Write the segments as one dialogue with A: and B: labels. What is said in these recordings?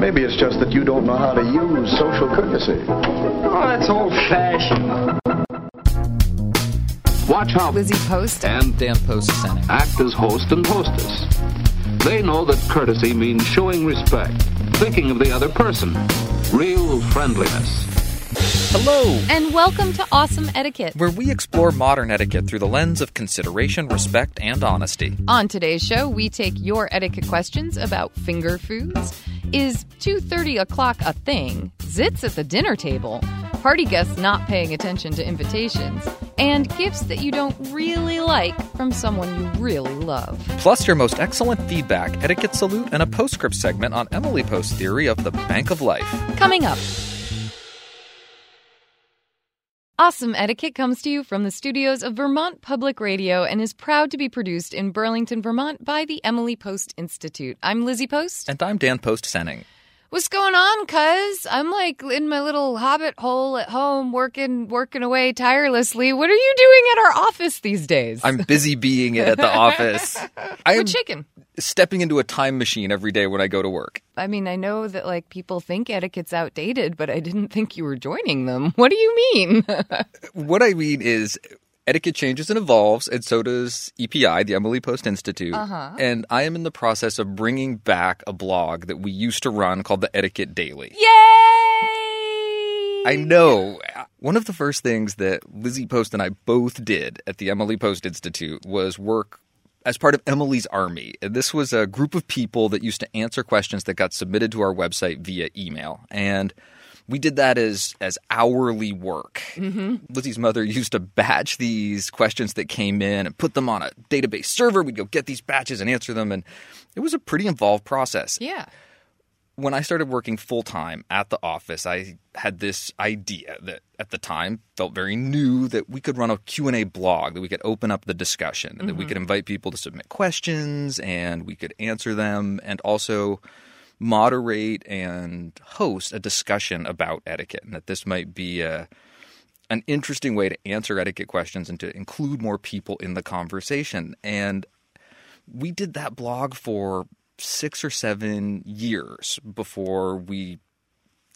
A: Maybe it's just that you don't know how to use social courtesy.
B: Oh, that's old fashioned.
C: Watch how
D: Lizzie Post
C: and
E: Dan Post Senning.
C: act as host and hostess. They know that courtesy means showing respect, thinking of the other person, real friendliness.
E: Hello!
D: and welcome to Awesome Etiquette.
E: Where we explore modern etiquette through the lens of consideration, respect, and honesty.
D: On today's show, we take your etiquette questions about finger foods. Is 2:30 o'clock a thing? Zits at the dinner table. Party guests not paying attention to invitations. And gifts that you don't really like from someone you really love.
E: Plus, your most excellent feedback, etiquette salute, and a postscript segment on Emily Post's theory of the Bank of Life.
D: Coming up. Awesome Etiquette comes to you from the studios of Vermont Public Radio and is proud to be produced in Burlington, Vermont by the Emily Post Institute. I'm Lizzie Post.
E: And I'm Dan Post Senning.
D: What's going on, cuz? I'm like in my little hobbit hole at home working working away tirelessly. What are you doing at our office these days?
E: I'm busy being it at the office. I'm
D: chicken.
E: stepping into a time machine every day when I go to work.
D: I mean, I know that like people think etiquette's outdated, but I didn't think you were joining them. What do you mean?
E: What I mean is, etiquette changes and evolves, and so does EPI, the Emily Post Institute.
D: Uh-huh.
E: And I am in the process of bringing back a blog that we used to run called the Etiquette Daily.
D: Yay!
E: I know. One of the first things that Lizzie Post and I both did at the Emily Post Institute was work as part of Emily's Army. And This was a group of people that used to answer questions that got submitted to our website via email. And we did that as as hourly work. Mm-hmm. Lizzie's mother used to batch these questions that came in and put them on a database server. We'd go get these batches and answer them, and it was a pretty involved process
D: Yeah.
E: when I started working full time at the office, I had this idea that at the time felt very new that we could run a Q&A blog, that we could open up the discussion, and that we mm-hmm. could invite people to submit questions and we could answer them and also moderate and host a discussion about etiquette and that this might be a an interesting way to answer etiquette questions and to include more people in the conversation. And we did that blog for six or seven years before we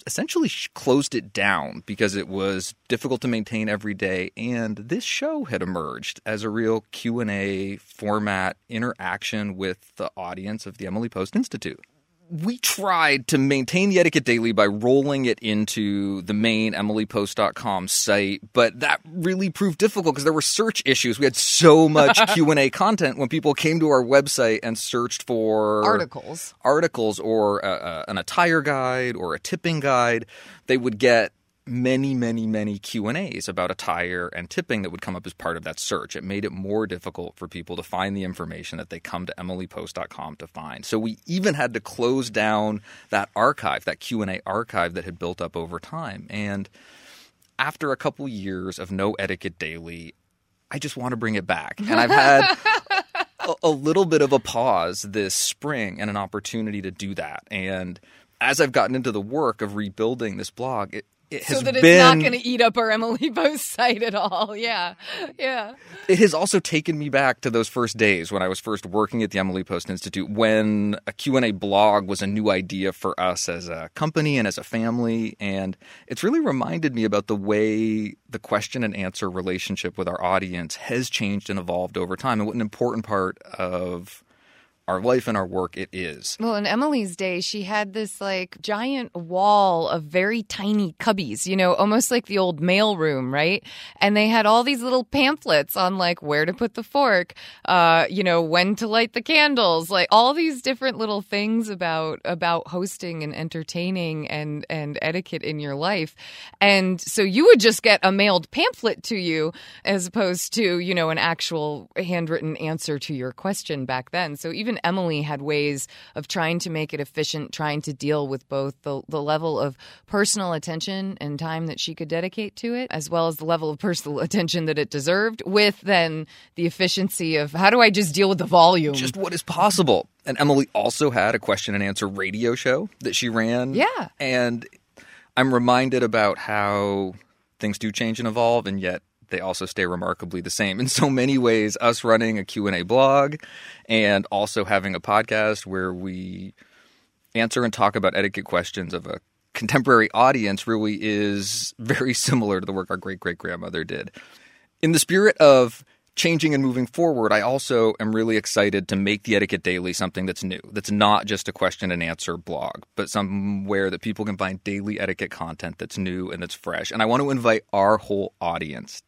E: essentially closed it down because it was difficult to maintain every day and this show had emerged as a real q&a format interaction with the audience of the emily post institute we tried to maintain the etiquette daily by rolling it into the main emilypost.com site but that really proved difficult because there were search issues we had so much q&a content when people came to our website and searched for
D: Articles.
E: articles or uh, uh, an attire guide or a tipping guide they would get many many many q&a's about attire and tipping that would come up as part of that search. It made it more difficult for people to find the information that they come to emilypost.com to find. So we even had to close down that archive that q&a archive that had built up over time. And after a couple years of no etiquette daily i just want to bring it back. And i've had a, a little bit of a pause this spring and an opportunity to do that. And as I've gotten into the work of rebuilding this blog, it, it
D: so that it's
E: been
D: not going to eat up our Emily Post site at all. Yeah. Yeah.
E: it has also taken me back to those first days when I was first working at the Emily Post Institute when a Q&A blog was a new idea for us as a company and as a family and it's really reminded me about the way the question and answer relationship with our audience has changed and evolved over time and what an important part of our life and our work it is.
D: Well, in Emily's day, she had this like giant wall of very tiny cubbies, you know, almost like the old mail room, right? And they had all these little pamphlets on like where to put the fork, uh, you know, when to light the candles, like all these different little things about about hosting and entertaining and and etiquette in your life. And so you would just get a mailed pamphlet to you as opposed to, you know, an actual handwritten answer to your question back then. So even Emily had ways of trying to make it efficient, trying to deal with both the, the level of personal attention and time that she could dedicate to it, as well as the level of personal attention that it deserved, with then the efficiency of how do I just deal with the volume?
E: just what is possible. And Emily also had a question and answer radio show that she ran.
D: Yeah.
E: And I'm reminded about how things do change and evolve and yet they also stay remarkably the same in so many ways us running a Q&A blog and also having a podcast where we answer and talk about etiquette questions of a contemporary audience really is very similar to the work our great great grandmother did. In the spirit of changing and moving forward, I also am really excited to make the Etiquette Daily something that's new, that's not just a question and answer blog, but somewhere that people can find daily etiquette content that's new and that's fresh. And I want to invite our whole audience.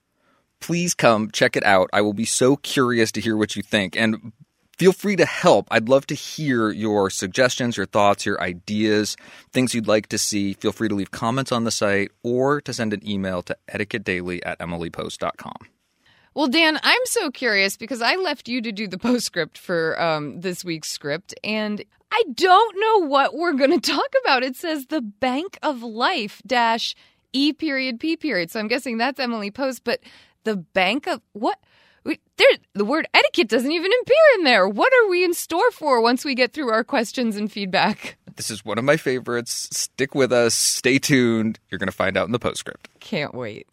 E: Please come check it out. I will be so curious to hear what you think. And feel free to help. I'd love to hear your suggestions, your thoughts, your ideas, things you'd like to see. Feel free to leave comments on the site or to send an email to etiquettedaily at emilypost.com.
D: Well, Dan, I'm so curious because I left you to do the postscript for um, this week's script, and I don't know what we're going to talk about. It says the Bank of Life dash E period P period. So I'm guessing that's Emily Post, but the Bank of what? There, the word etiquette doesn't even appear in there. What are we in store for once we get through our questions and feedback?
E: This is one of my favorites. Stick with us. Stay tuned. You're going to find out in the postscript.
D: Can't wait.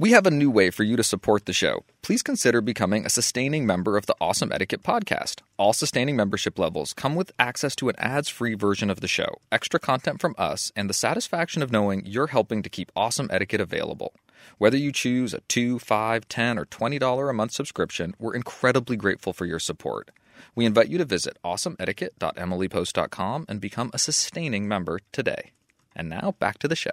E: We have a new way for you to support the show. Please consider becoming a sustaining member of the Awesome Etiquette podcast. All sustaining membership levels come with access to an ads free version of the show, extra content from us, and the satisfaction of knowing you're helping to keep Awesome Etiquette available. Whether you choose a $2, $5, $10, or $20 a month subscription, we're incredibly grateful for your support. We invite you to visit awesomeetiquette.emilypost.com and become a sustaining member today. And now back to the show.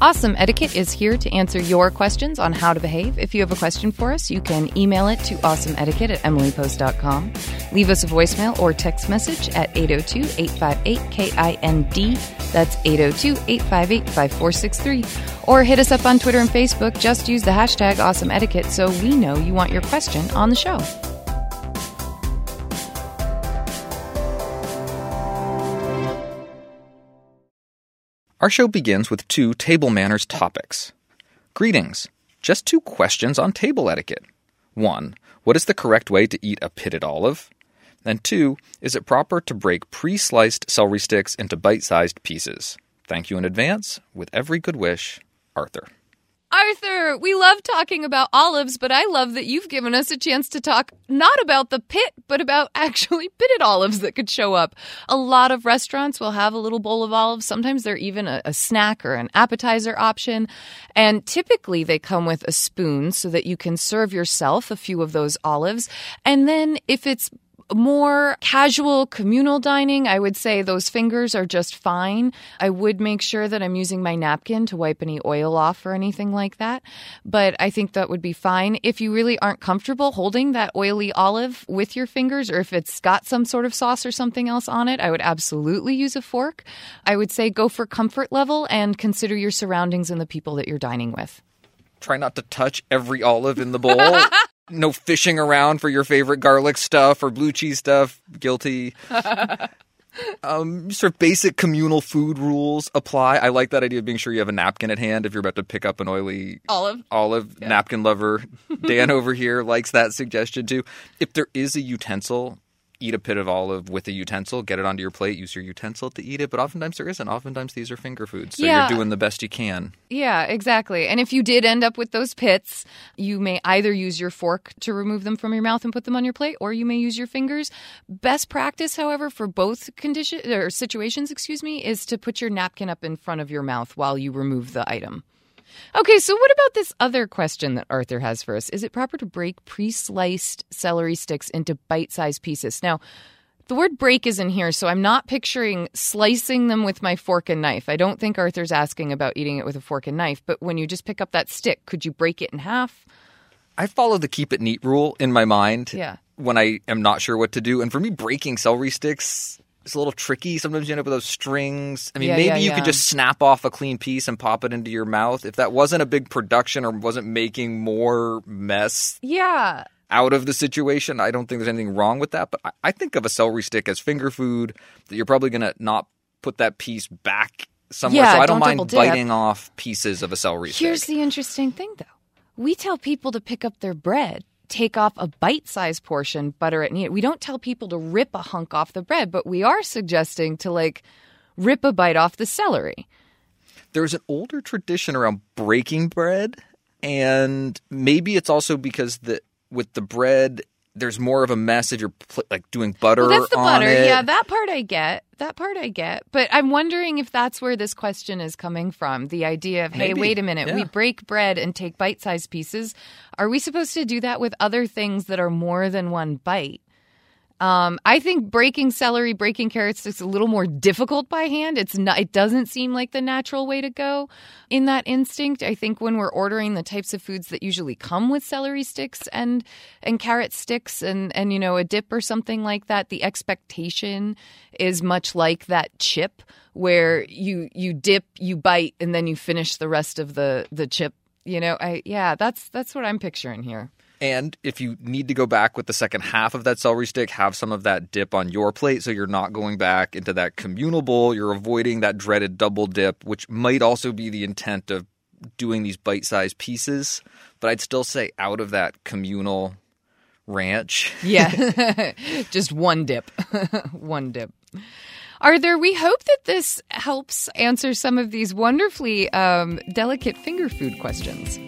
D: Awesome Etiquette is here to answer your questions on how to behave. If you have a question for us, you can email it to awesomeetiquette at emilypost.com. Leave us a voicemail or text message at 802 858 KIND. That's 802 858 5463. Or hit us up on Twitter and Facebook. Just use the hashtag Awesome Etiquette so we know you want your question on the show.
E: Our show begins with two table manners topics. Greetings. Just two questions on table etiquette. One, what is the correct way to eat a pitted olive? And two, is it proper to break pre sliced celery sticks into bite sized pieces? Thank you in advance. With every good wish, Arthur.
D: Arthur, we love talking about olives, but I love that you've given us a chance to talk not about the pit, but about actually pitted olives that could show up. A lot of restaurants will have a little bowl of olives. Sometimes they're even a, a snack or an appetizer option. And typically they come with a spoon so that you can serve yourself a few of those olives. And then if it's more casual communal dining, I would say those fingers are just fine. I would make sure that I'm using my napkin to wipe any oil off or anything like that. But I think that would be fine. If you really aren't comfortable holding that oily olive with your fingers, or if it's got some sort of sauce or something else on it, I would absolutely use a fork. I would say go for comfort level and consider your surroundings and the people that you're dining with.
E: Try not to touch every olive in the bowl. no fishing around for your favorite garlic stuff or blue cheese stuff. Guilty. um, sort of basic communal food rules apply. I like that idea of being sure you have a napkin at hand if you're about to pick up an oily
D: Olive.
E: olive napkin lover. Dan over here likes that suggestion too. If there is a utensil, eat a pit of olive with a utensil, get it onto your plate, use your utensil to eat it. But oftentimes there isn't. Oftentimes these are finger foods, so
D: Yeah.
E: you're doing the best you can.
D: Yeah, exactly. And if you did end up with those pits, you may either use your fork to remove them from your mouth and put them on your plate, or you may use your fingers. Best practice, however, for both conditions or situations, excuse me, is to put your napkin up in front of your mouth while you remove the item. Okay, so what about this other question that Arthur has for us? Is it proper to break pre sliced celery sticks into bite sized pieces? Now, the word break is in here, so I'm not picturing slicing them with my fork and knife. I don't think Arthur's asking about eating it with a fork and knife, but when you just pick up that stick, could you break it in half?
E: I follow the keep it neat rule in my mind
D: Yeah.
E: when I am not sure what to do. And for me, breaking celery sticks is a little tricky. Sometimes you end up with those strings. I mean,
D: Yeah,
E: maybe
D: yeah,
E: you
D: yeah.
E: could just snap off a clean piece and pop it into your mouth. If that wasn't a big production or wasn't making more mess
D: Yeah.
E: out of the situation, I don't think there's anything wrong with that. But I, I think of a celery stick as finger food that you're probably going to not put that piece back somewhere.
D: Yeah,
E: so I don't,
D: don't
E: mind biting off pieces of a celery
D: Here's
E: stick.
D: Here's the interesting thing, though. We tell people to pick up their bread, take off a bite sized portion, butter it, and eat it. We don't tell people to rip a hunk off the bread, but we are suggesting to like rip a bite off the celery.
E: there's an older tradition around breaking bread and maybe it's also because the with the bread there's more of a mess if you're pl- like doing butter
D: Well, that's the butter.
E: it.
D: Yeah, that part I get. That part I get. But I'm wondering if that's where this question is coming from. The idea of, hey, wait a minute, we break bread and take bite sized pieces. Are we supposed to do that with other things that are more than one bite? Um, I think breaking celery, breaking carrots is a little more difficult by hand. It's not. It doesn't seem like the natural way to go in that instinct. I think when we're ordering the types of foods that usually come with celery sticks and and carrot sticks and and you know a dip or something like that, the expectation is much like that chip where you you dip, you bite, and then you finish the rest of the the chip. You know, I yeah, that's that's what I'm picturing here.
E: And if you need to go back with the second half of that celery stick, have some of that dip on your plate so you're not going back into that communal bowl. You're avoiding that dreaded double dip, which might also be the intent of doing these bite sized pieces. But I'd still say out of that communal ranch.
D: Yeah. Just one dip. one dip. Arthur, we hope that this helps answer some of these wonderfully um, delicate finger food questions.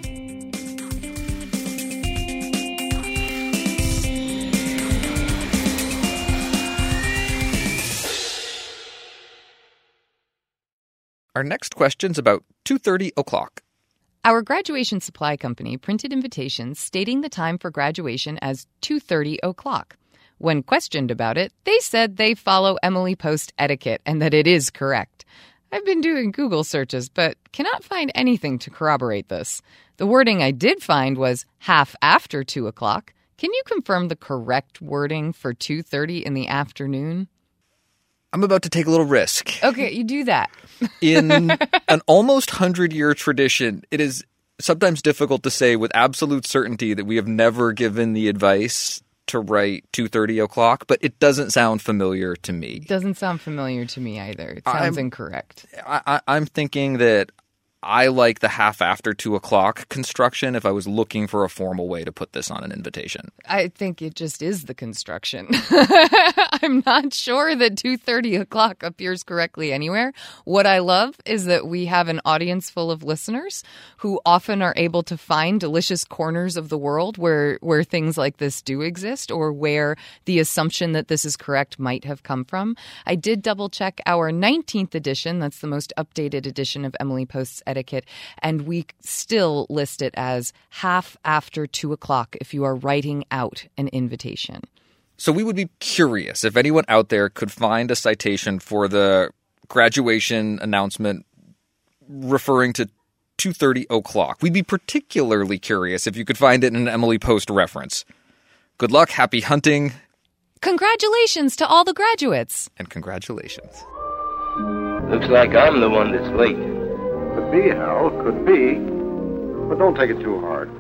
E: Our next question's about 2:30 o'clock.
D: Our graduation supply company printed invitations stating the time for graduation as 2:30 o'clock. When questioned about it, they said they follow Emily Post etiquette and that it is correct. I've been doing Google searches, but cannot find anything to corroborate this. The wording I did find was half after two o'clock. Can you confirm the correct wording for 2:30 in the afternoon?
E: I'm about to take a little risk.
D: Okay, you do that.
E: In an almost 100-year tradition, it is sometimes difficult to say with absolute certainty that we have never given the advice to write 2:30 o'clock, but it doesn't sound familiar to me.
D: it Doesn't sound familiar to me either. It sounds
E: I'm-
D: incorrect.
E: I, I, I'm thinking that I like the half after two o'clock construction. If I was looking for a formal way to put this on an invitation,
D: I think it just is the construction. I'm not sure that 2:30 o'clock appears correctly anywhere. What I love is that we have an audience full of listeners who often are able to find delicious corners of the world where where things like this do exist or where the assumption that this is correct might have come from. I did double check our 19th edition. That's the most updated edition of Emily Post's etiquette, and we still list it as half after two o'clock if you are writing out an invitation.
E: So we would be curious if anyone out there could find a citation for the graduation announcement referring to 2:30 o'clock. We'd be particularly curious if you could find it in an Emily Post reference. Good luck, happy hunting,
D: Congratulations to all the graduates.
E: and congratulations.
F: Looks like I'm the one that's late.
A: Could be, Hal, could be. But don't take it too hard.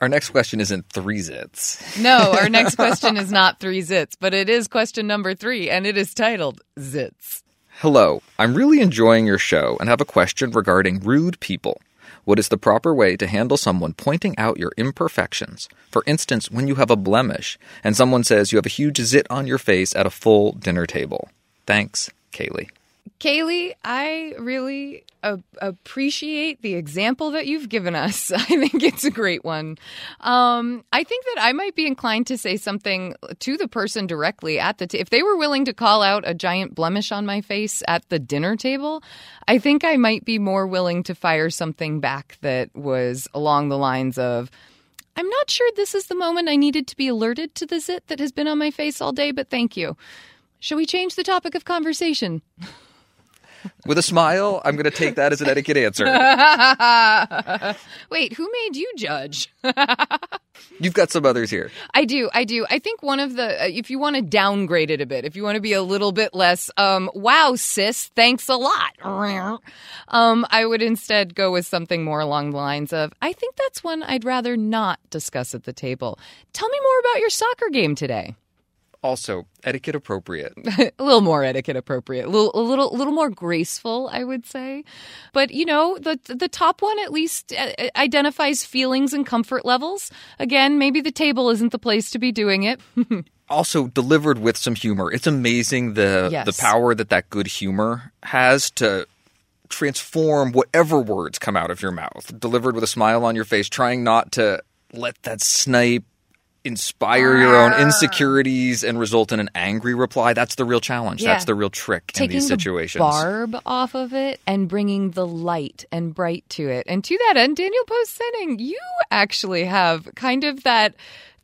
E: Our next question isn't three zits.
D: No, our next question is not three zits, but it is question number three, and it is titled Zits.
E: Hello, I'm really enjoying your show and have a question regarding rude people. What is the proper way to handle someone pointing out your imperfections? For instance, when you have a blemish and someone says you have a huge zit on your face at a full dinner table. Thanks, Kaylee.
D: Kaylee, I really a- appreciate the example that you've given us. I think it's a great one. Um, I think that I might be inclined to say something to the person directly at the t- if they were willing to call out a giant blemish on my face at the dinner table. I think I might be more willing to fire something back that was along the lines of. I'm not sure this is the moment I needed to be alerted to the zit that has been on my face all day, but thank you. Shall we change the topic of conversation?
E: With a smile, I'm going to take that as an etiquette answer.
D: Wait, who made you judge?
E: You've got some others here.
D: I do, I do. I think one of the, uh, if you want to downgrade it a bit, if you want to be a little bit less, um, wow, sis, thanks a lot. Um, I would instead go with something more along the lines of, I think that's one I'd rather not discuss at the table. Tell me more about your soccer game today.
E: Also, etiquette appropriate.
D: a little more etiquette appropriate, a little, a little, a little more graceful, I would say. But you know, the the top one at least uh, identifies feelings and comfort levels. Again, maybe the table isn't the place to be doing it.
E: also delivered with some humor. It's amazing the
D: Yes.
E: the power that that good humor has to transform whatever words come out of your mouth. Delivered with a smile on your face, trying not to let that snipe inspire your own ah. insecurities and result in an angry reply. That's the real challenge.
D: Yeah.
E: That's the real trick in
D: Taking
E: these
D: the
E: situations.
D: barb off of it and bringing the light and bright to it. And to that end, Daniel Post Senning, you actually have kind of that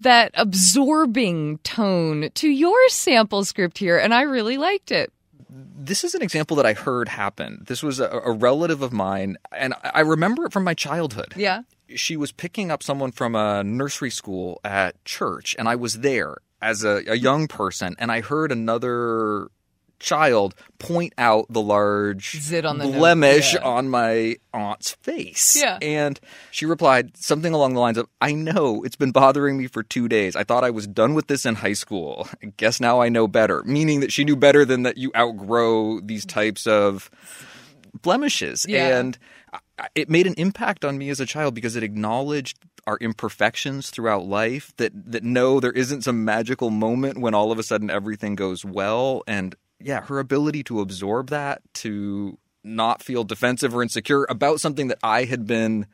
D: that absorbing tone to your sample script here, and I really liked it.
E: this is an example that I heard happen. This was a, a relative of mine, and I remember it from my childhood.
D: Yeah.
E: She was picking up someone from a nursery school at church, and I was there as a, a young person, and I heard another child point out the large
D: Zit on the
E: blemish
D: yeah.
E: on my aunt's face.
D: Yeah.
E: And she replied something along the lines of, I know it's been bothering me for two days. I thought I was done with this in high school. I guess now I know better. Meaning that she knew better than that you outgrow these types of blemishes.
D: Yeah.
E: And it made an impact on me as a child because it acknowledged our imperfections throughout life that that no there isn't some magical moment when all of a sudden everything goes well. And yeah her ability to absorb that to not feel defensive or insecure about something that I had been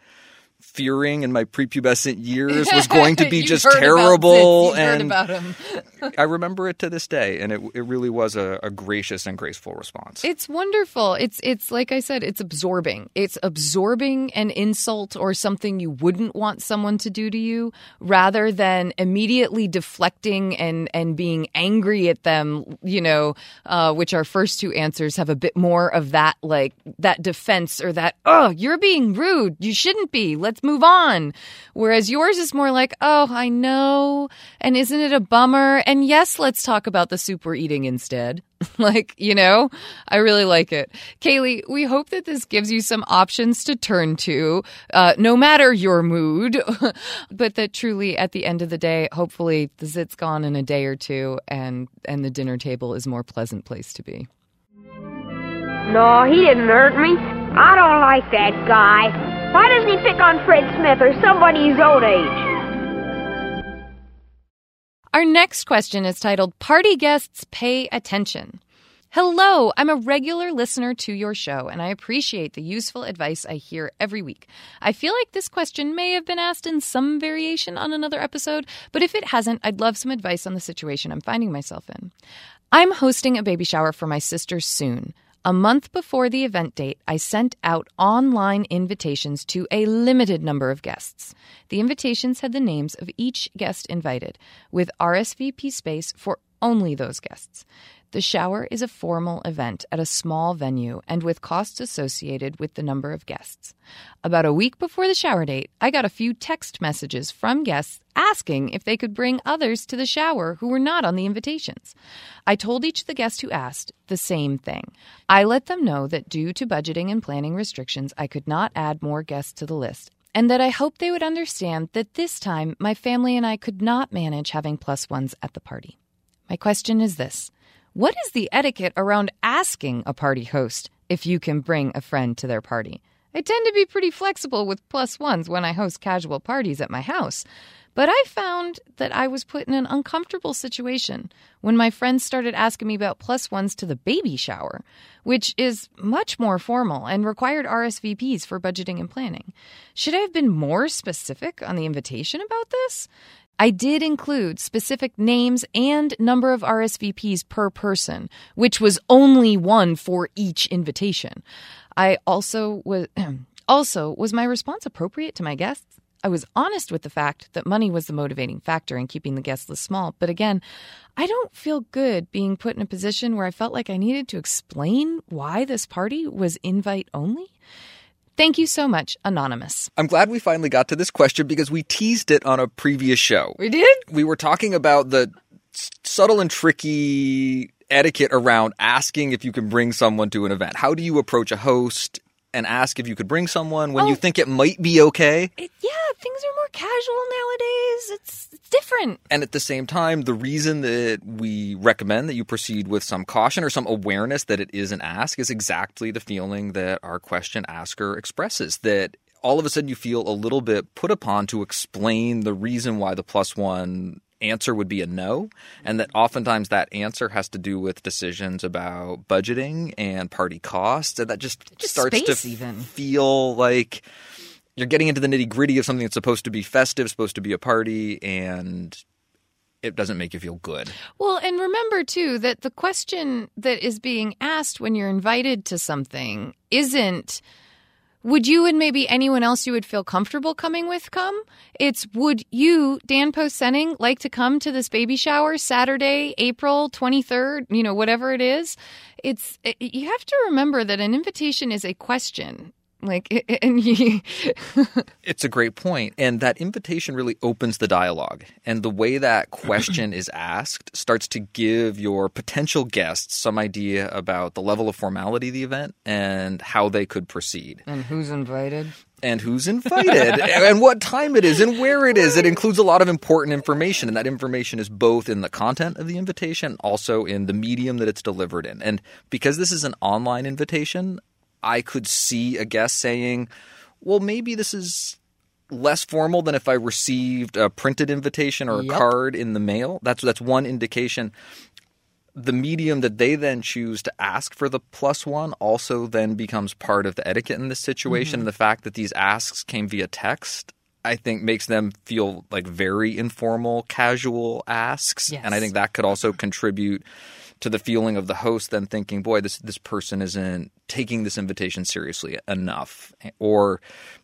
E: fearing in my prepubescent years was going to be just terrible
D: Zits, you've heard
E: and
D: about him.
E: I remember it to this day and it it really was a, a gracious and graceful response.
D: It's wonderful. It's it's like I said, it's absorbing. It's absorbing an insult or something you wouldn't want someone to do to you rather than immediately deflecting and and being angry at them, you know, uh, which our first two answers have a bit more of that like that defense or that, oh, you're being rude. You shouldn't be. Let's move on. Whereas yours is more like, oh, I know. And isn't it a bummer? And yes, let's talk about the soup we're eating instead. like, you know, I really like it. Kaylee, we hope that this gives you some options to turn to, uh, no matter your mood, but that truly at the end of the day, hopefully the zit's gone in a day or two and, and the dinner table is a more pleasant place to be.
G: No, he didn't hurt me. I don't like that guy. Why doesn't he pick on Fred Smith or somebody his own age?
D: Our next question is titled Party Guests Pay Attention. Hello, I'm a regular listener to your show, and I appreciate the useful advice I hear every week. I feel like this question may have been asked in some variation on another episode, but if it hasn't, I'd love some advice on the situation I'm finding myself in. I'm hosting a baby shower for my sister soon. A month before the event date, I sent out online invitations to a limited number of guests. The invitations had the names of each guest invited, with RSVP space for only those guests. The shower is a formal event at a small venue and with costs associated with the number of guests. About a week before the shower date, I got a few text messages from guests asking if they could bring others to the shower who were not on the invitations. I told each of the guests who asked the same thing. I let them know that due to budgeting and planning restrictions, I could not add more guests to the list and that I hoped they would understand that this time my family and I could not manage having plus ones at the party. My question is this What is the etiquette around asking a party host if you can bring a friend to their party? I tend to be pretty flexible with plus ones when I host casual parties at my house. But I found that I was put in an uncomfortable situation when my friends started asking me about plus ones to the baby shower, which is much more formal and required RSVPs for budgeting and planning. Should I have been more specific on the invitation about this? I did include specific names and number of RSVPs per person, which was only one for each invitation. I also was also was my response appropriate to my guests? I was honest with the fact that money was the motivating factor in keeping the guest list small, but again, I don't feel good being put in a position where I felt like I needed to explain why this party was invite only. Thank you so much, Anonymous.
E: I'm glad we finally got to this question because we teased it on a previous show.
D: We did?
E: We were talking about the subtle and tricky etiquette around asking if you can bring someone to an event. How do you approach a host and ask if you could bring someone when you
D: Oh.
E: think it might be okay?
D: It, yeah, things are more casual nowadays. It's, it's different.
E: And at the same time, the reason that we recommend that you proceed with some caution or some awareness that it is an ask is exactly the feeling that our question asker expresses that all of a sudden you feel a little bit put upon to explain the reason why the plus one answer would be a no and that oftentimes that answer has to do with decisions about budgeting and party costs and that just,
D: Just
E: starts to
D: even.
E: feel like you're getting into the nitty gritty of something that's supposed to be festive, supposed to be a party, and it doesn't make you feel good.
D: Well, and remember too that the question that is being asked when you're invited to something isn't would you and maybe anyone else you would feel comfortable coming with come? It's would you, Dan Post Senning, like to come to this baby shower Saturday, April 23rd, you know, whatever it is? It's it, you have to remember that an invitation is a question. Like and you
E: It's a great point, and that invitation really opens the dialogue. And the way that question is asked starts to give your potential guests some idea about the level of formality of the event and how they could proceed.
D: And who's invited?
E: and who's invited and what time it is and where it is. It includes a lot of important information, and that information is both in the content of the invitation, also in the medium that it's delivered in. And because this is an online invitation, I could see a guest saying, "Well, maybe this is." Less formal than if I received a printed invitation or a
D: Yep.
E: card in the mail. That's that's one indication the medium that they then choose to ask for the plus one also then becomes part of the etiquette in this situation.
D: Mm-hmm.
E: And the fact that these asks came via text, I think, makes them feel like very informal, casual asks.
D: Yes.
E: And I think that could also contribute to the feeling of the host then thinking, boy, this this person isn't taking this invitation seriously enough, or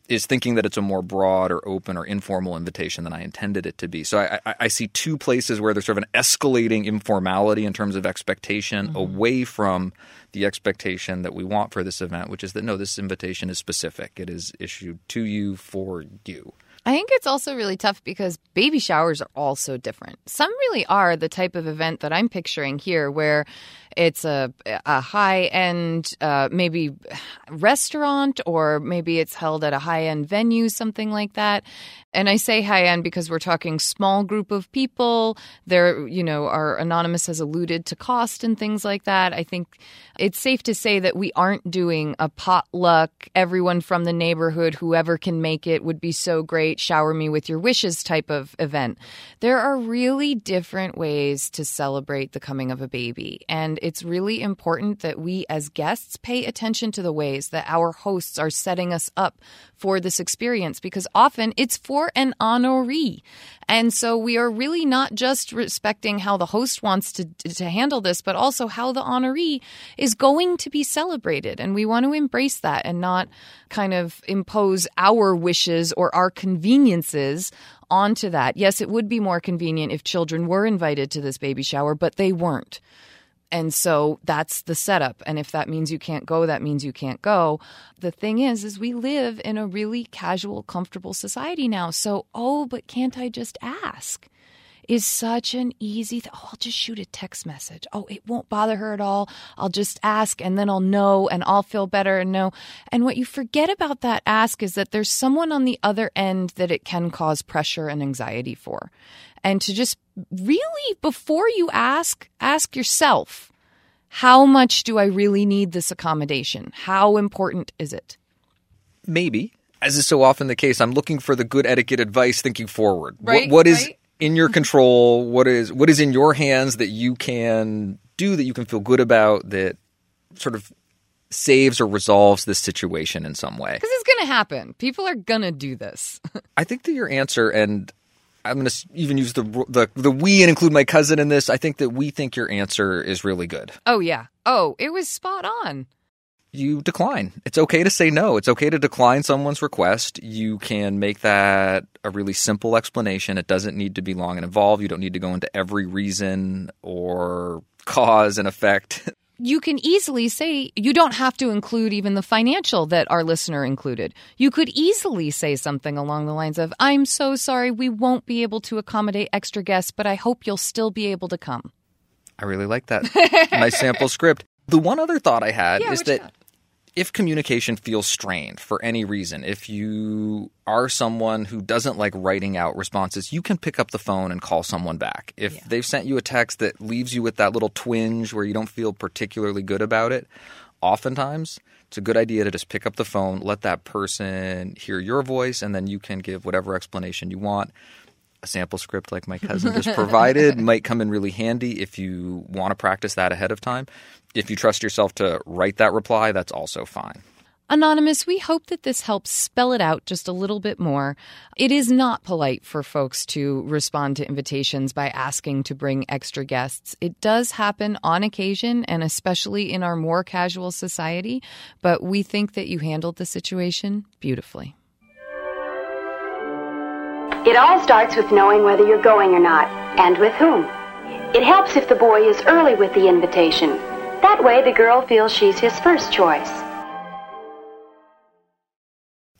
E: is thinking that it's a more broad or open or informal invitation than I intended it to be. So I, I, I see two places where there's sort of an escalating informality in terms of expectation mm-hmm. away from the expectation that we want for this event, which is that no, this invitation is specific. It is issued to you for you.
D: I think it's also really tough because baby showers are all so different. Some really are the type of event that I'm picturing here, where it's a a high end, uh, maybe restaurant, or maybe it's held at a high end venue, something like that. And I say high end because we're talking small group of people. There, you know, our anonymous has alluded to cost and things like that. I think it's safe to say that we aren't doing a potluck. Everyone from the neighborhood, whoever can make it, would be so great celebrate shower me with your wishes type of event. There are really different ways to celebrate the coming of a baby. And it's really important that we as guests pay attention to the ways that our hosts are setting us up for this experience because often it's for an honoree. And so we are really not just respecting how the host wants to, to handle this, but also how the honoree is going to be celebrated. And we want to embrace that and not kind of impose our wishes or our conveniences onto that. Yes, it would be more convenient if children were invited to this baby shower, but they weren't. And so that's the setup. And if that means you can't go, that means you can't go. The thing is, is we live in a really casual, comfortable society now. So, oh, but can't I just ask? Is such an easy th- oh, I'll just shoot a text message. Oh, it won't bother her at all. I'll just ask and then I'll know and I'll feel better and know. And what you forget about that ask is that there's someone on the other end that it can cause pressure and anxiety for and to just really, before you ask, ask yourself, how much do I really need this accommodation? How important is it?
E: Maybe, as is so often the case, I'm looking for the good etiquette advice thinking forward.
D: Right,
E: what, what is
D: right.
E: In your control? What is what is in your hands that you can do that you can feel good about that sort of saves or resolves this situation in some way?
D: Because it's going to happen. People are going to do this.
E: I think that your answer, and I'm going to even use the, the the we and include my cousin in this. I think that we think your answer is really good.
D: oh, yeah. Oh, it was spot on.
E: You decline. It's okay to say no. It's okay to decline someone's request. You can make that a really simple explanation. It doesn't need to be long and involved. You don't need to go into every reason or cause and effect.
D: You can easily say, you don't have to include even the financial that our listener included. You could easily say something along the lines of, I'm so sorry, we won't be able to accommodate extra guests, but I hope you'll still be able to come.
E: I really like that. nice sample script. The one other thought I had
D: Yeah,
E: is that
D: got?
E: If communication feels strained for any reason, if you are someone who doesn't like writing out responses, you can pick up the phone and call someone back. If they've sent you a text that leaves you with that little twinge where you don't feel particularly good about it, oftentimes it's a good idea to just pick up the phone, let that person hear your voice, and then you can give whatever explanation you want a sample script like my cousin just provided might come in really handy if you want to practice that ahead of time. If you trust yourself to write that reply, that's also fine.
D: Anonymous, we hope that this helps spell it out just a little bit more. It is not polite for folks to respond to invitations by asking to bring extra guests. It does happen on occasion, and especially in our more casual society, but we think that you handled the situation beautifully.
H: It all starts with knowing whether you're going or not, and with whom. It helps if the boy is early with the invitation. That way, the girl feels she's his first choice.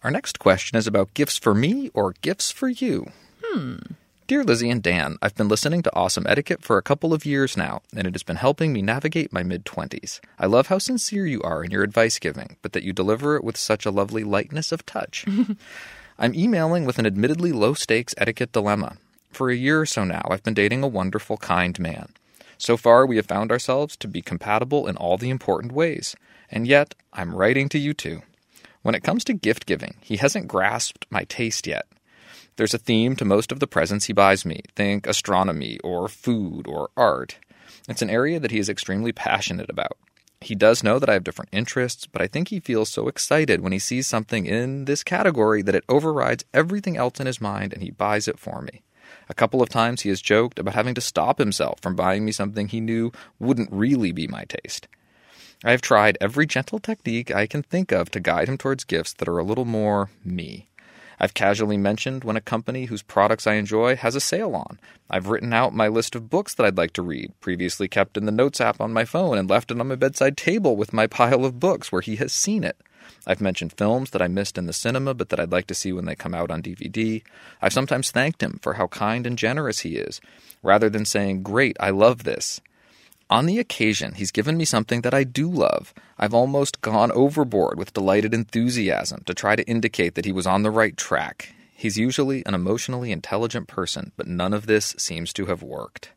E: Our next question is about gifts for me or gifts for you. Hmm. Dear Lizzie and Dan, I've been listening to Awesome Etiquette for a couple of years now, and it has been helping me navigate my mid 20s. I love how sincere you are in your advice giving, but that you deliver it with such a lovely lightness of touch. I'm emailing with an admittedly low stakes etiquette dilemma. For a year or so now, I've been dating a wonderful, kind man. So far, we have found ourselves to be compatible in all the important ways. And yet, I'm writing to you too. When it comes to gift giving, he hasn't grasped my taste yet. There's a theme to most of the presents he buys me. Think astronomy or food or art. It's an area that he is extremely passionate about. He does know that I have different interests, but I think he feels so excited when he sees something in this category that it overrides everything else in his mind and he buys it for me. A couple of times he has joked about having to stop himself from buying me something he knew wouldn't really be my taste. I have tried every gentle technique I can think of to guide him towards gifts that are a little more me. I've casually mentioned when a company whose products I enjoy has a sale on. I've written out my list of books that I'd like to read, previously kept in the Notes app on my phone, and left it on my bedside table with my pile of books where he has seen it. I've mentioned films that I missed in the cinema but that I'd like to see when they come out on DVD. I've sometimes thanked him for how kind and generous he is, rather than saying, Great, I love this. On the occasion, he's given me something that I do love. I've almost gone overboard with delighted enthusiasm to try to indicate that he was on the right track. He's usually an emotionally intelligent person, but none of this seems to have worked.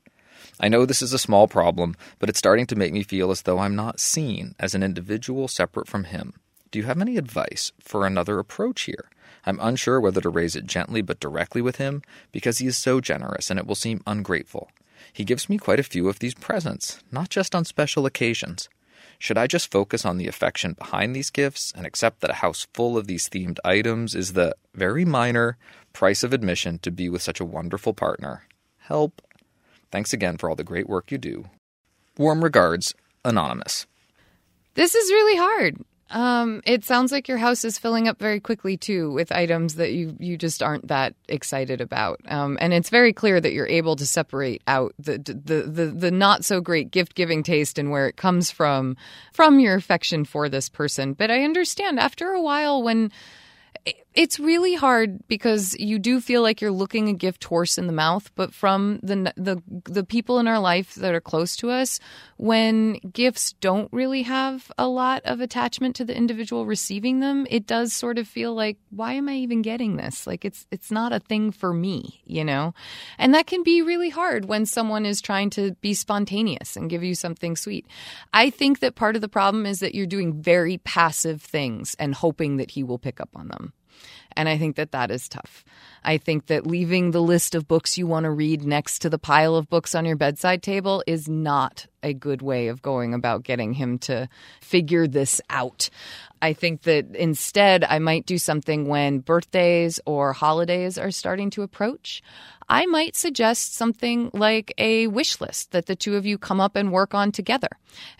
E: I know this is a small problem, but it's starting to make me feel as though I'm not seen as an individual separate from him. Do you have any advice for another approach here? I'm unsure whether to raise it gently but directly with him because he is so generous and it will seem ungrateful. He gives me quite a few of these presents, not just on special occasions. Should I just focus on the affection behind these gifts and accept that a house full of these themed items is the very minor price of admission to be with such a wonderful partner? Help. Thanks again for all the great work you do. Warm regards, Anonymous.
D: This is really hard. Um, it sounds like your house is filling up very quickly too with items that you you just aren't that excited about. Um, and it's very clear that you're able to separate out the the the, the not so great gift giving taste and where it comes from from your affection for this person. But I understand after a while when it's really hard because you do feel like you're looking a gift horse in the mouth, but from the the the people in our life that are close to us, when gifts don't really have a lot of attachment to the individual receiving them, it does sort of feel like why am I even getting this? Like it's it's not a thing for me, you know? And that can be really hard when someone is trying to be spontaneous and give you something sweet. I think that part of the problem is that you're doing very passive things and hoping that he will pick up on them. And I think that that is tough. I think that leaving the list of books you want to read next to the pile of books on your bedside table is not a good way of going about getting him to figure this out. I think that instead, I might do something when birthdays or holidays are starting to approach. I might suggest something like a wish list that the two of you come up and work on together.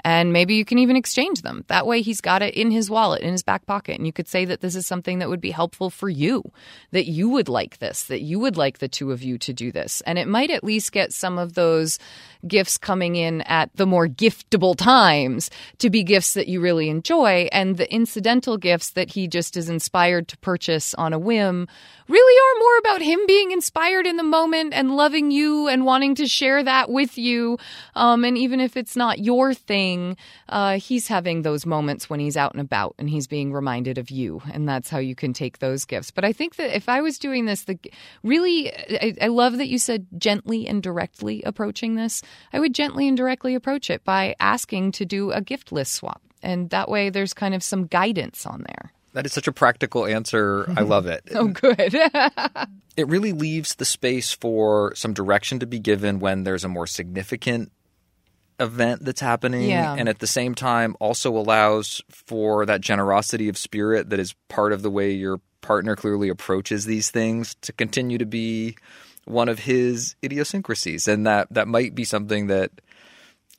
D: And maybe you can even exchange them. That way, he's got it in his wallet, in his back pocket. And you could say that this is something that would be helpful for you, that you would like this, that you would like the two of you to do this. And it might at least get some of those gifts coming in at the more giftable times to be gifts that you really enjoy. And the incidental gifts that he just is inspired to purchase on a whim really are more about him being inspired in the moment and loving you and wanting to share that with you. Um, and even if it's not your thing, uh, he's having those moments when he's out and about and he's being reminded of you. And that's how you can take those gifts. But I think that if I was doing this, the really, I, I love that you said gently and directly approaching this. I would gently and directly approach it by asking to do a gift list swap. And that way there's kind of some guidance on there.
E: That is such a practical answer. I love it.
D: oh, good.
E: it really leaves the space for some direction to be given when there's a more significant event that's happening
D: yeah.
E: and at the same time also allows for that generosity of spirit that is part of the way your partner clearly approaches these things to continue to be one of his idiosyncrasies and that that might be something that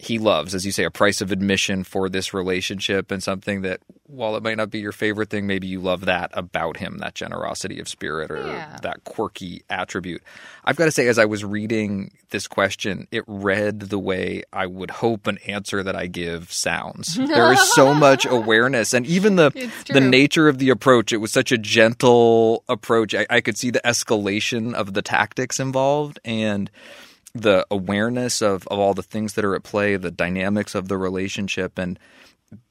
E: he loves, as you say, a price of admission for this relationship and something that, while it might not be your favorite thing, maybe you love that about him, that generosity of spirit or
D: yeah.
E: that quirky attribute. I've got to say, as I was reading this question, it read the way I would hope an answer that I give sounds. there is so much awareness, and even the the nature of the approach. It was such a gentle approach. I, I could see the escalation of the tactics involved, and the awareness of, of all the things that are at play, the dynamics of the relationship. And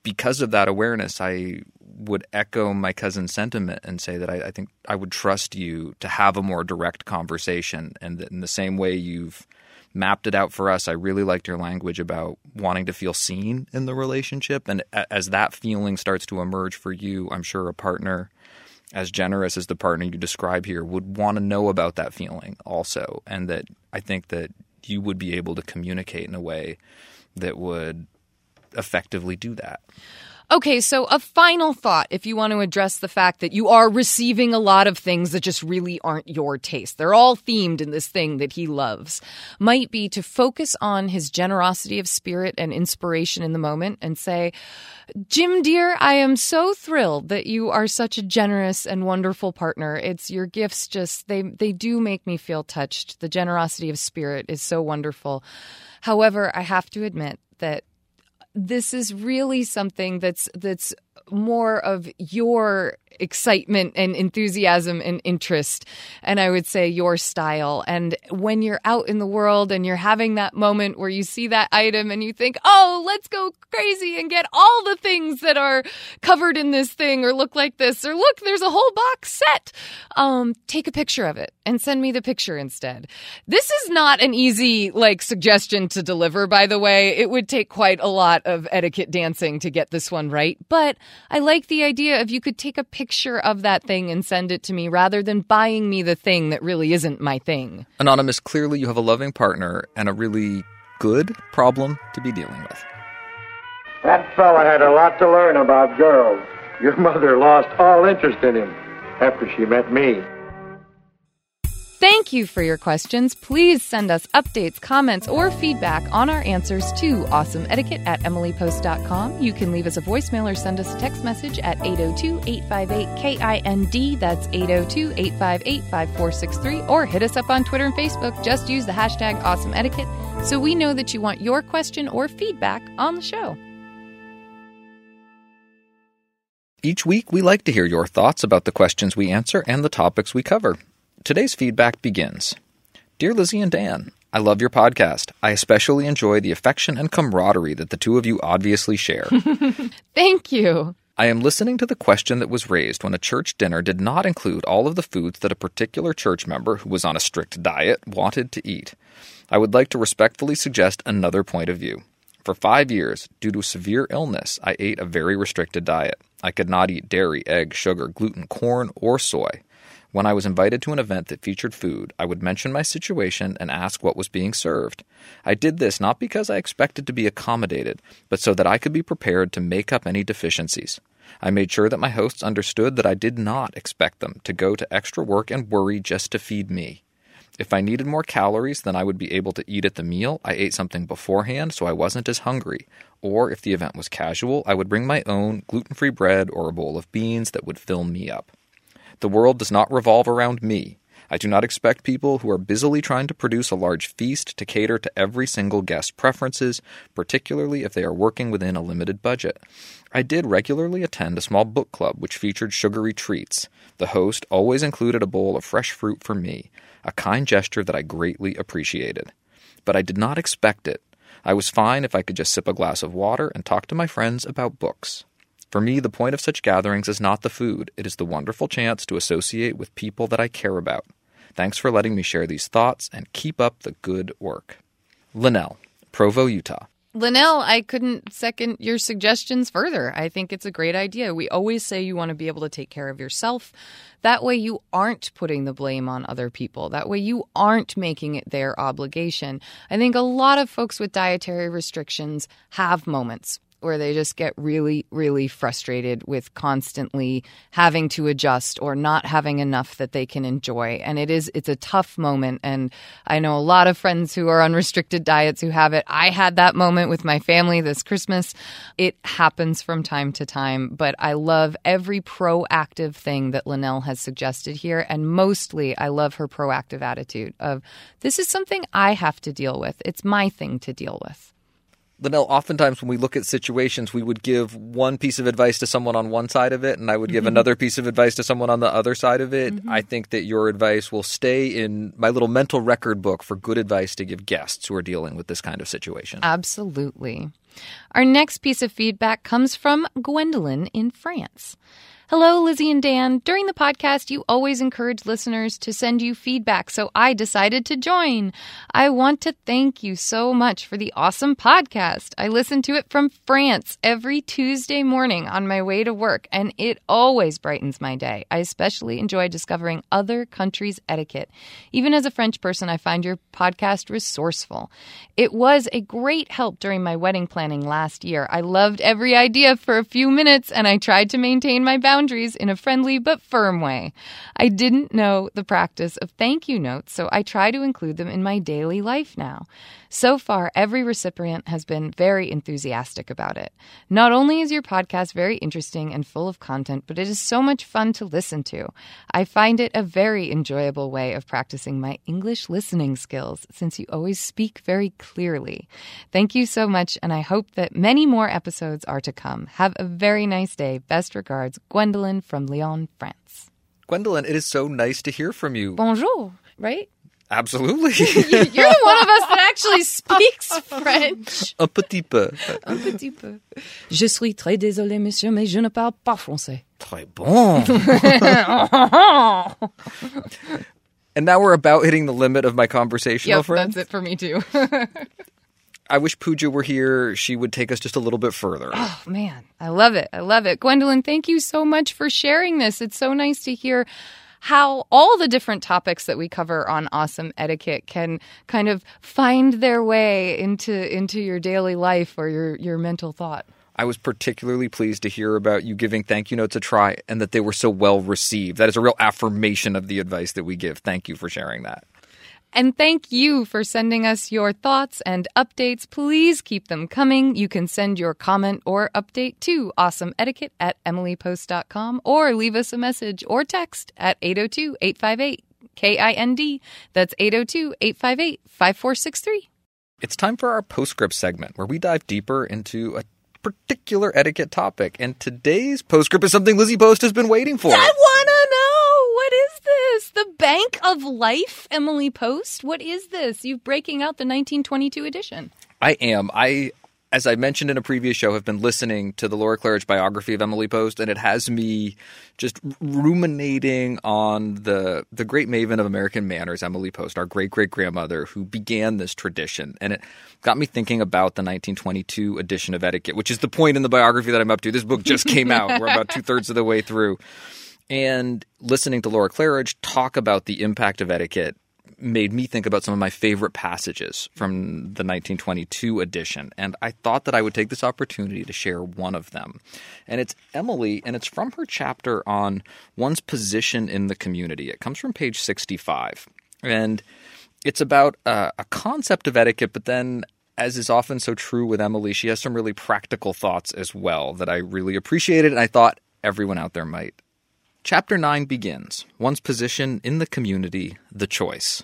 E: because of that awareness, I would echo my cousin's sentiment and say that I, I, think I would trust you to have a more direct conversation. And in the same way you've mapped it out for us, I really liked your language about wanting to feel seen in the relationship. And as that feeling starts to emerge for you, I'm sure a partner as generous as the partner you describe here would want to know about that feeling also and that I think that you would be able to communicate in a way that would effectively do that.
D: Okay, so a final thought if you want to address the fact that you are receiving a lot of things that just really aren't your taste. They're all themed in this thing that he loves. Might be to focus on his generosity of spirit and inspiration in the moment and say, Jim dear, I am so thrilled that you are such a generous and wonderful partner. It's your gifts just they they do make me feel touched. The generosity of spirit is so wonderful. However, I have to admit that this is really something that's that's more of your excitement and enthusiasm and interest and i would say your style. And when you're out in the world and you're having that moment where you see that item and you think oh let's go crazy and get all the things that are covered in this thing or look like this or look there's a whole box set um, take a picture of it and send me the picture instead. This is not an easy like suggestion to deliver by the way. It would take quite a lot of etiquette dancing to get this one right but I like the idea of you could take a picture of that thing and send it to me rather than buying me the thing that really isn't my thing.
E: Anonymous, clearly you have a loving partner and a really good problem to be dealing with.
A: That fella had a lot to learn about girls. Your mother lost all interest in him after she met me.
D: Thank you for your questions. Please send us updates, comments, or feedback on our answers to awesomeetiquette at emilypost.com. You can leave us a voicemail or send us a text message at 802 858 KIND. That's 802 858 5463. Or hit us up on Twitter and Facebook. Just use the hashtag awesomeetiquette so we know that you want your question or feedback on the show.
E: Each week, we like to hear your thoughts about the questions we answer and the topics we cover. Today's feedback begins Dear Lizzie and Dan, I love your podcast. I especially enjoy the affection and camaraderie that the two of you obviously share.
D: Thank you.
E: I am listening to the question that was raised when a church dinner did not include all of the foods that a particular church member who was on a strict diet wanted to eat. I would like to respectfully suggest another point of view. For five years, due to severe illness, I ate a very restricted diet. I could not eat dairy, egg, sugar, gluten, corn, or soy. When I was invited to an event that featured food, I would mention my situation and ask what was being served. I did this not because I expected to be accommodated, but so that I could be prepared to make up any deficiencies. I made sure that my hosts understood that I did not expect them to go to extra work and worry just to feed me. If I needed more calories than I would be able to eat at the meal, I ate something beforehand so I wasn't as hungry. Or if the event was casual, I would bring my own gluten free bread or a bowl of beans that would fill me up. The world does not revolve around me. I do not expect people who are busily trying to produce a large feast to cater to every single guest's preferences, particularly if they are working within a limited budget. I did regularly attend a small book club which featured sugary treats. The host always included a bowl of fresh fruit for me, a kind gesture that I greatly appreciated. But I did not expect it. I was fine if I could just sip a glass of water and talk to my friends about books. For me, the point of such gatherings is not the food, it is the wonderful chance to associate with people that I care about. Thanks for letting me share these thoughts and keep up the good work. Linnell, Provo, Utah.
D: Linnell, I couldn't second your suggestions further. I think it's a great idea. We always say you want to be able to take care of yourself. That way, you aren't putting the blame on other people. That way, you aren't making it their obligation. I think a lot of folks with dietary restrictions have moments where they just get really, really frustrated with constantly having to adjust or not having enough that they can enjoy. And it is, it's a tough moment. And I know a lot of friends who are on restricted diets who have it. I had that moment with my family this Christmas. It happens from time to time, but I love every proactive thing that Linnell has suggested here. And mostly, I love her proactive attitude of this is something I have to deal with. It's my thing to deal with.
E: Linnell, oftentimes when we look at situations, we would give one piece of advice to someone on one side of it, and I would give
D: Mhm.
E: another piece of advice to someone on the other side of it.
D: Mhm.
E: I think that your advice will stay in my little mental record book for good advice to give guests who are dealing with this kind of situation.
D: Absolutely. Our next piece of feedback comes from Gwendolyn in France. Hello, Lizzie and Dan. During the podcast, you always encourage listeners to send you feedback, so I decided to join. I want to thank you so much for the awesome podcast. I listen to it from France every Tuesday morning on my way to work, and it always brightens my day. I especially enjoy discovering other countries' etiquette. Even as a French person, I find your podcast resourceful. It was a great help during my wedding planning last year. I loved every idea for a few minutes, and I tried to maintain my boundaries in a friendly but firm way. I didn't know the practice of thank you notes, so I try to include them in my daily life now. So far, every recipient has been very enthusiastic about it. Not only is your podcast very interesting and full of content, but it is so much fun to listen to. I find it a very enjoyable way of practicing my English listening skills since you always speak very clearly. Thank you so much, and I hope that many more episodes are to come. Have a very nice day. Best regards, Gwendolyn from Lyon, France.
E: Gwendolyn, it is so nice to hear from you.
D: Bonjour, right?
E: Absolutely.
D: You're the one of us that actually speaks French.
E: Un petit peu.
D: Un petit peu. Je suis très désolé, monsieur, mais je ne parle pas français.
E: Très bon. and now we're about hitting the limit of my conversational
D: Yep,
E: friends.
D: that's it for me too.
E: I wish Pooja were here. She would take us just a little bit further.
D: Oh, man. I love it. I love it. Gwendolyn, thank you so much for sharing this. It's so nice to hear how all the different topics that we cover on awesome etiquette can kind of find their way into into your daily life or your your mental thought.
E: I was particularly pleased to hear about you giving thank you notes a try and that they were so well received. That is a real affirmation of the advice that we give. Thank you for sharing that.
D: And thank you for sending us your thoughts and updates. Please keep them coming. You can send your comment or update to awesomeetiquette at emilypost.com or leave us a message or text at 802 858 KIND. That's 802 858 5463.
E: It's time for our postscript segment where we dive deeper into a particular etiquette topic. And today's postscript is something Lizzie Post has been waiting for.
D: I want to know what is this? The Bank of Life, Emily Post? What is this? You're breaking out the 1922 edition.
E: I am. I as I mentioned in a previous show, have been listening to the Laura Claridge biography of Emily Post, and it has me just ruminating on the the great maven of American manners, Emily Post, our great great grandmother, who began this tradition, and it got me thinking about the 1922 edition of Etiquette, which is the point in the biography that I'm up to. This book just came out; we're about two thirds of the way through, and listening to Laura Claridge talk about the impact of etiquette made me think about some of my favorite passages from the 1922 edition. And I thought that I would take this opportunity to share one of them. And it's Emily, and it's from her chapter on one's position in the community. It comes from page 65. And it's about uh, a concept of etiquette, but then as is often so true with Emily, she has some really practical thoughts as well that I really appreciated, and I thought everyone out there might. Chapter 9 begins One's position in the community, the choice.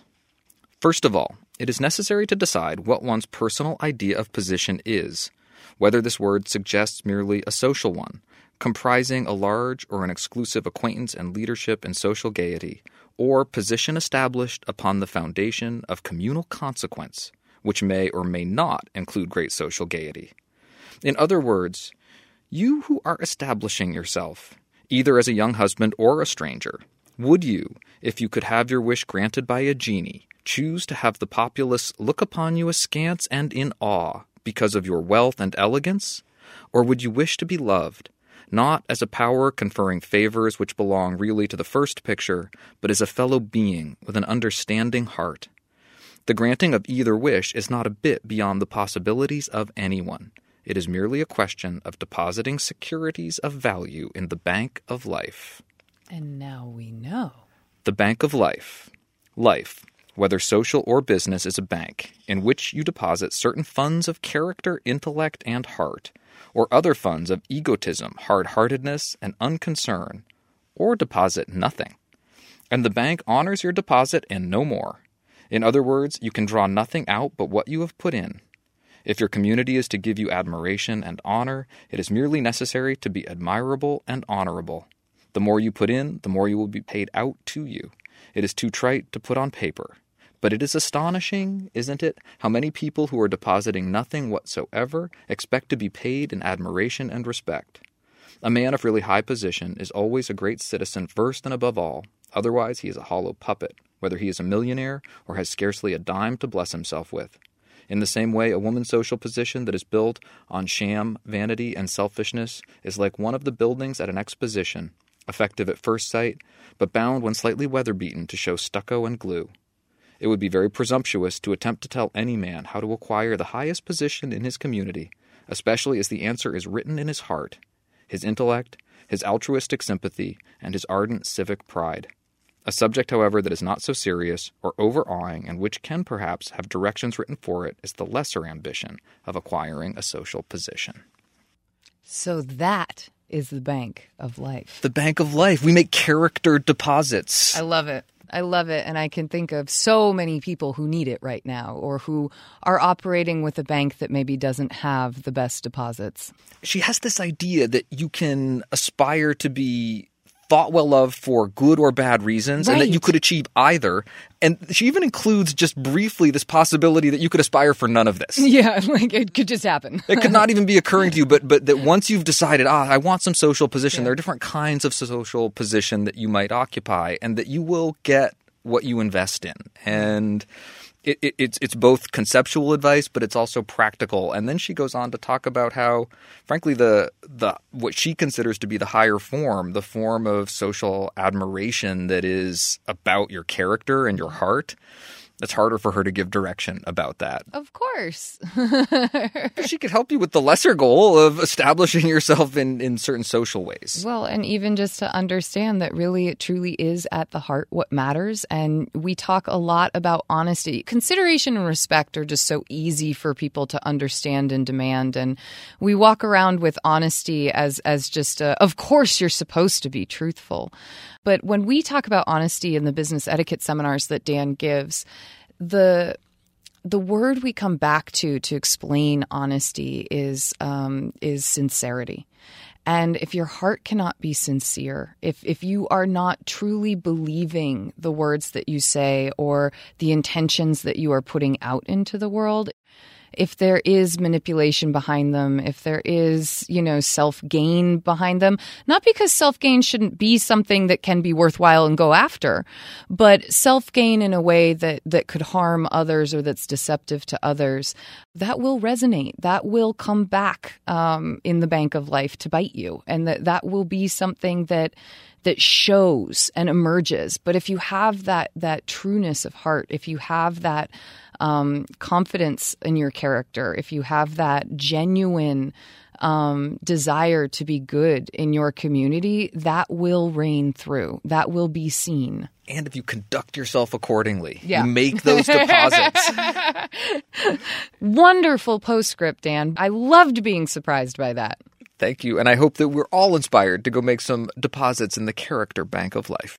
E: First of all, it is necessary to decide what one's personal idea of position is, whether this word suggests merely a social one, comprising a large or an exclusive acquaintance and leadership in social gaiety, or position established upon the foundation of communal consequence, which may or may not include great social gaiety. In other words, you who are establishing yourself, either as a young husband or a stranger, would you, if you could have your wish granted by a genie, choose to have the populace look upon you askance and in awe because of your wealth and elegance? Or would you wish to be loved, not as a power conferring favors which belong really to the first picture, but as a fellow being with an understanding heart? The granting of either wish is not a bit beyond the possibilities of anyone. It is merely a question of depositing securities of value in the bank of life.
D: And now we know.
E: The bank of life. Life, whether social or business, is a bank in which you deposit certain funds of character, intellect, and heart, or other funds of egotism, hard heartedness, and unconcern, or deposit nothing. And the bank honors your deposit and no more. In other words, you can draw nothing out but what you have put in. If your community is to give you admiration and honor, it is merely necessary to be admirable and honorable. The more you put in, the more you will be paid out to you. It is too trite to put on paper. But it is astonishing, isn't it, how many people who are depositing nothing whatsoever expect to be paid in admiration and respect. A man of really high position is always a great citizen first and above all, otherwise, he is a hollow puppet, whether he is a millionaire or has scarcely a dime to bless himself with. In the same way, a woman's social position that is built on sham, vanity, and selfishness is like one of the buildings at an exposition, effective at first sight, but bound when slightly weather beaten to show stucco and glue. It would be very presumptuous to attempt to tell any man how to acquire the highest position in his community, especially as the answer is written in his heart, his intellect, his altruistic sympathy, and his ardent civic pride. A subject, however, that is not so serious or overawing and which can perhaps have directions written for it is the lesser ambition of acquiring a social position.
D: So that is the bank of life.
E: The bank of life. We make character deposits.
D: I love it. I love it. And I can think of so many people who need it right now or who are operating with a bank that maybe doesn't have the best deposits.
E: She has this idea that you can aspire to be thought well of for good or bad reasons right. and that you could achieve either. And she even includes just briefly this possibility that you could aspire for none of this.
D: Yeah, like it could just happen.
E: it could not even be occurring to you, but but that once you've decided, ah, I want some social position, yeah. there are different kinds of social position that you might occupy and that you will get what you invest in. And it, it, it's it's both conceptual advice, but it's also practical. And then she goes on to talk about how, frankly, the the what she considers to be the higher form, the form of social admiration that is about your character and your heart, it's harder for her to give direction about that.
D: Of course.
E: she could help you with the lesser goal of establishing yourself in, in certain social ways.
D: Well, and even just to understand that really it truly is at the heart what matters. And we talk a lot about honesty. Consideration and respect are just so easy for people to understand and demand. And we walk around with honesty as, as just, a, of course, you're supposed to be truthful. But when we talk about honesty in the business etiquette seminars that Dan gives, the the word we come back to to explain honesty is um, is sincerity. And if your heart cannot be sincere, if if you are not truly believing the words that you say or the intentions that you are putting out into the world, if there is manipulation behind them, if there is, you know, self gain behind them, not because self gain shouldn't be something that can be worthwhile and go after, but self gain in a way that, that could harm others or that's deceptive to others, that will resonate. That will come back um, in the bank of life to bite you. And that, that will be something that that shows and emerges. But if you have that that trueness of heart, if you have that um, confidence in your character, if you have that genuine um, desire to be good in your community, that will reign through. That will be seen.
E: And if you conduct yourself accordingly,
D: yeah.
E: you make those deposits.
D: Wonderful postscript, Dan. I loved being surprised by that.
E: Thank you. And I hope that we're all inspired to go make some deposits in the character bank of life.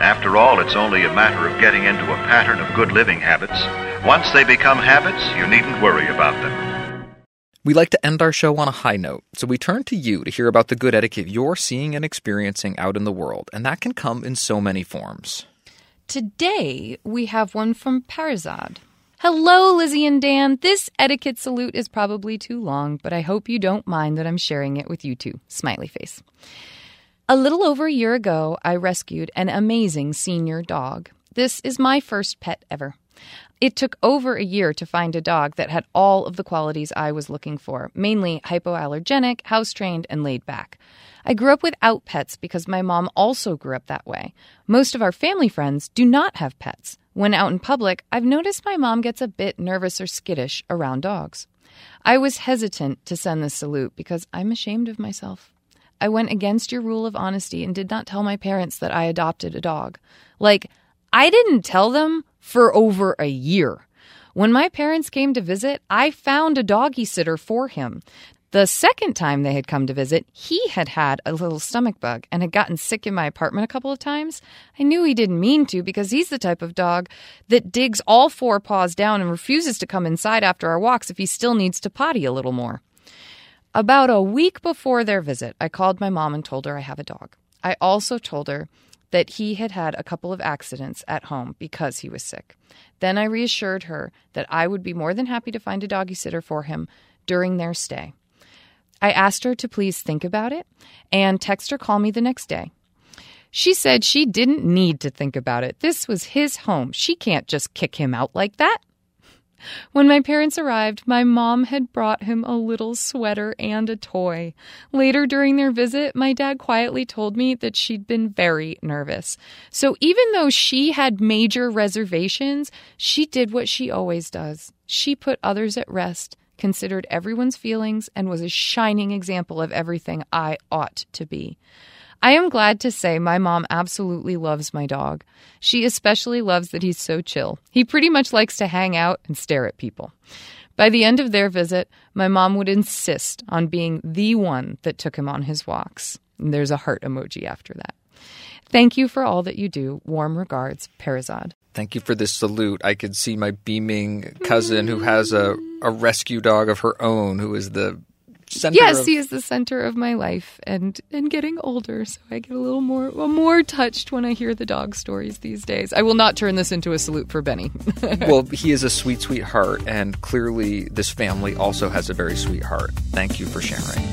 I: After all, it's only a matter of getting into a pattern of good living habits. Once they become habits, you needn't worry about them.
E: We like to end our show on a high note, so we turn to you to hear about the good etiquette you're seeing and experiencing out in the world, and that can come in so many forms.
D: Today, we have one from Parizad. Hello, Lizzie and Dan. This etiquette salute is probably too long, but I hope you don't mind that I'm sharing it with you two. Smiley face. A little over a year ago, I rescued an amazing senior dog. This is my first pet ever. It took over a year to find a dog that had all of the qualities I was looking for, mainly hypoallergenic, house trained, and laid back. I grew up without pets because my mom also grew up that way. Most of our family friends do not have pets. When out in public, I've noticed my mom gets a bit nervous or skittish around dogs. I was hesitant to send this salute because I'm ashamed of myself. I went against your rule of honesty and did not tell my parents that I adopted a dog. Like, I didn't tell them for over a year. When my parents came to visit, I found a doggy sitter for him. The second time they had come to visit, he had had a little stomach bug and had gotten sick in my apartment a couple of times. I knew he didn't mean to because he's the type of dog that digs all four paws down and refuses to come inside after our walks if he still needs to potty a little more. About a week before their visit, I called my mom and told her I have a dog. I also told her that he had had a couple of accidents at home because he was sick. Then I reassured her that I would be more than happy to find a doggy sitter for him during their stay. I asked her to please think about it and text or call me the next day. She said she didn't need to think about it. This was his home. She can't just kick him out like that. When my parents arrived, my mom had brought him a little sweater and a toy. Later during their visit, my dad quietly told me that she'd been very nervous. So even though she had major reservations, she did what she always does. She put others at rest, considered everyone's feelings, and was a shining example of everything I ought to be. I am glad to say my mom absolutely loves my dog. She especially loves that he's so chill. He pretty much likes to hang out and stare at people. By the end of their visit, my mom would insist on being the one that took him on his walks. And there's a heart emoji after that. Thank you for all that you do. Warm regards, Parizad.
E: Thank you for this salute. I could see my beaming cousin who has a, a rescue dog of her own who is the center
D: yes
E: of-
D: he is the center of my life and and getting older so i get a little more well, more touched when i hear the dog stories these days i will not turn this into a salute for benny
E: well, he is a sweet, sweet heart, and clearly this family also has a very sweet heart. Thank you for sharing.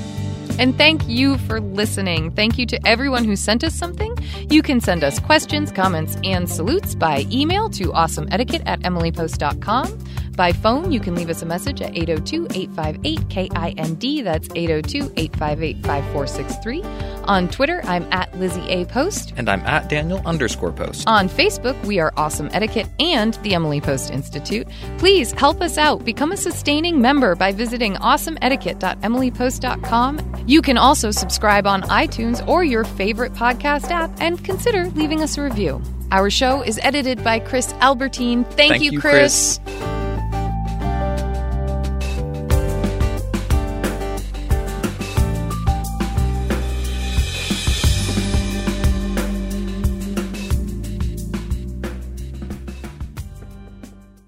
D: And thank you for listening. Thank you to everyone who sent us something. You can send us questions, comments, and salutes by email to awesomeetiquette at emilypost.com. By phone, you can leave us a message at 802 858 KIND. That's 802 858 5463. On Twitter, I'm at Lizzie A. Post.
E: And I'm at Daniel underscore post.
D: On Facebook, we are Awesome Etiquette and the Emily Post Institute. Please help us out. Become a sustaining member by visiting awesomeetiquette.emilypost.com. You can also subscribe on iTunes or your favorite podcast app and consider leaving us a review. Our show is edited by Chris Albertine. Thank,
E: Thank you,
D: Chris.
E: Chris.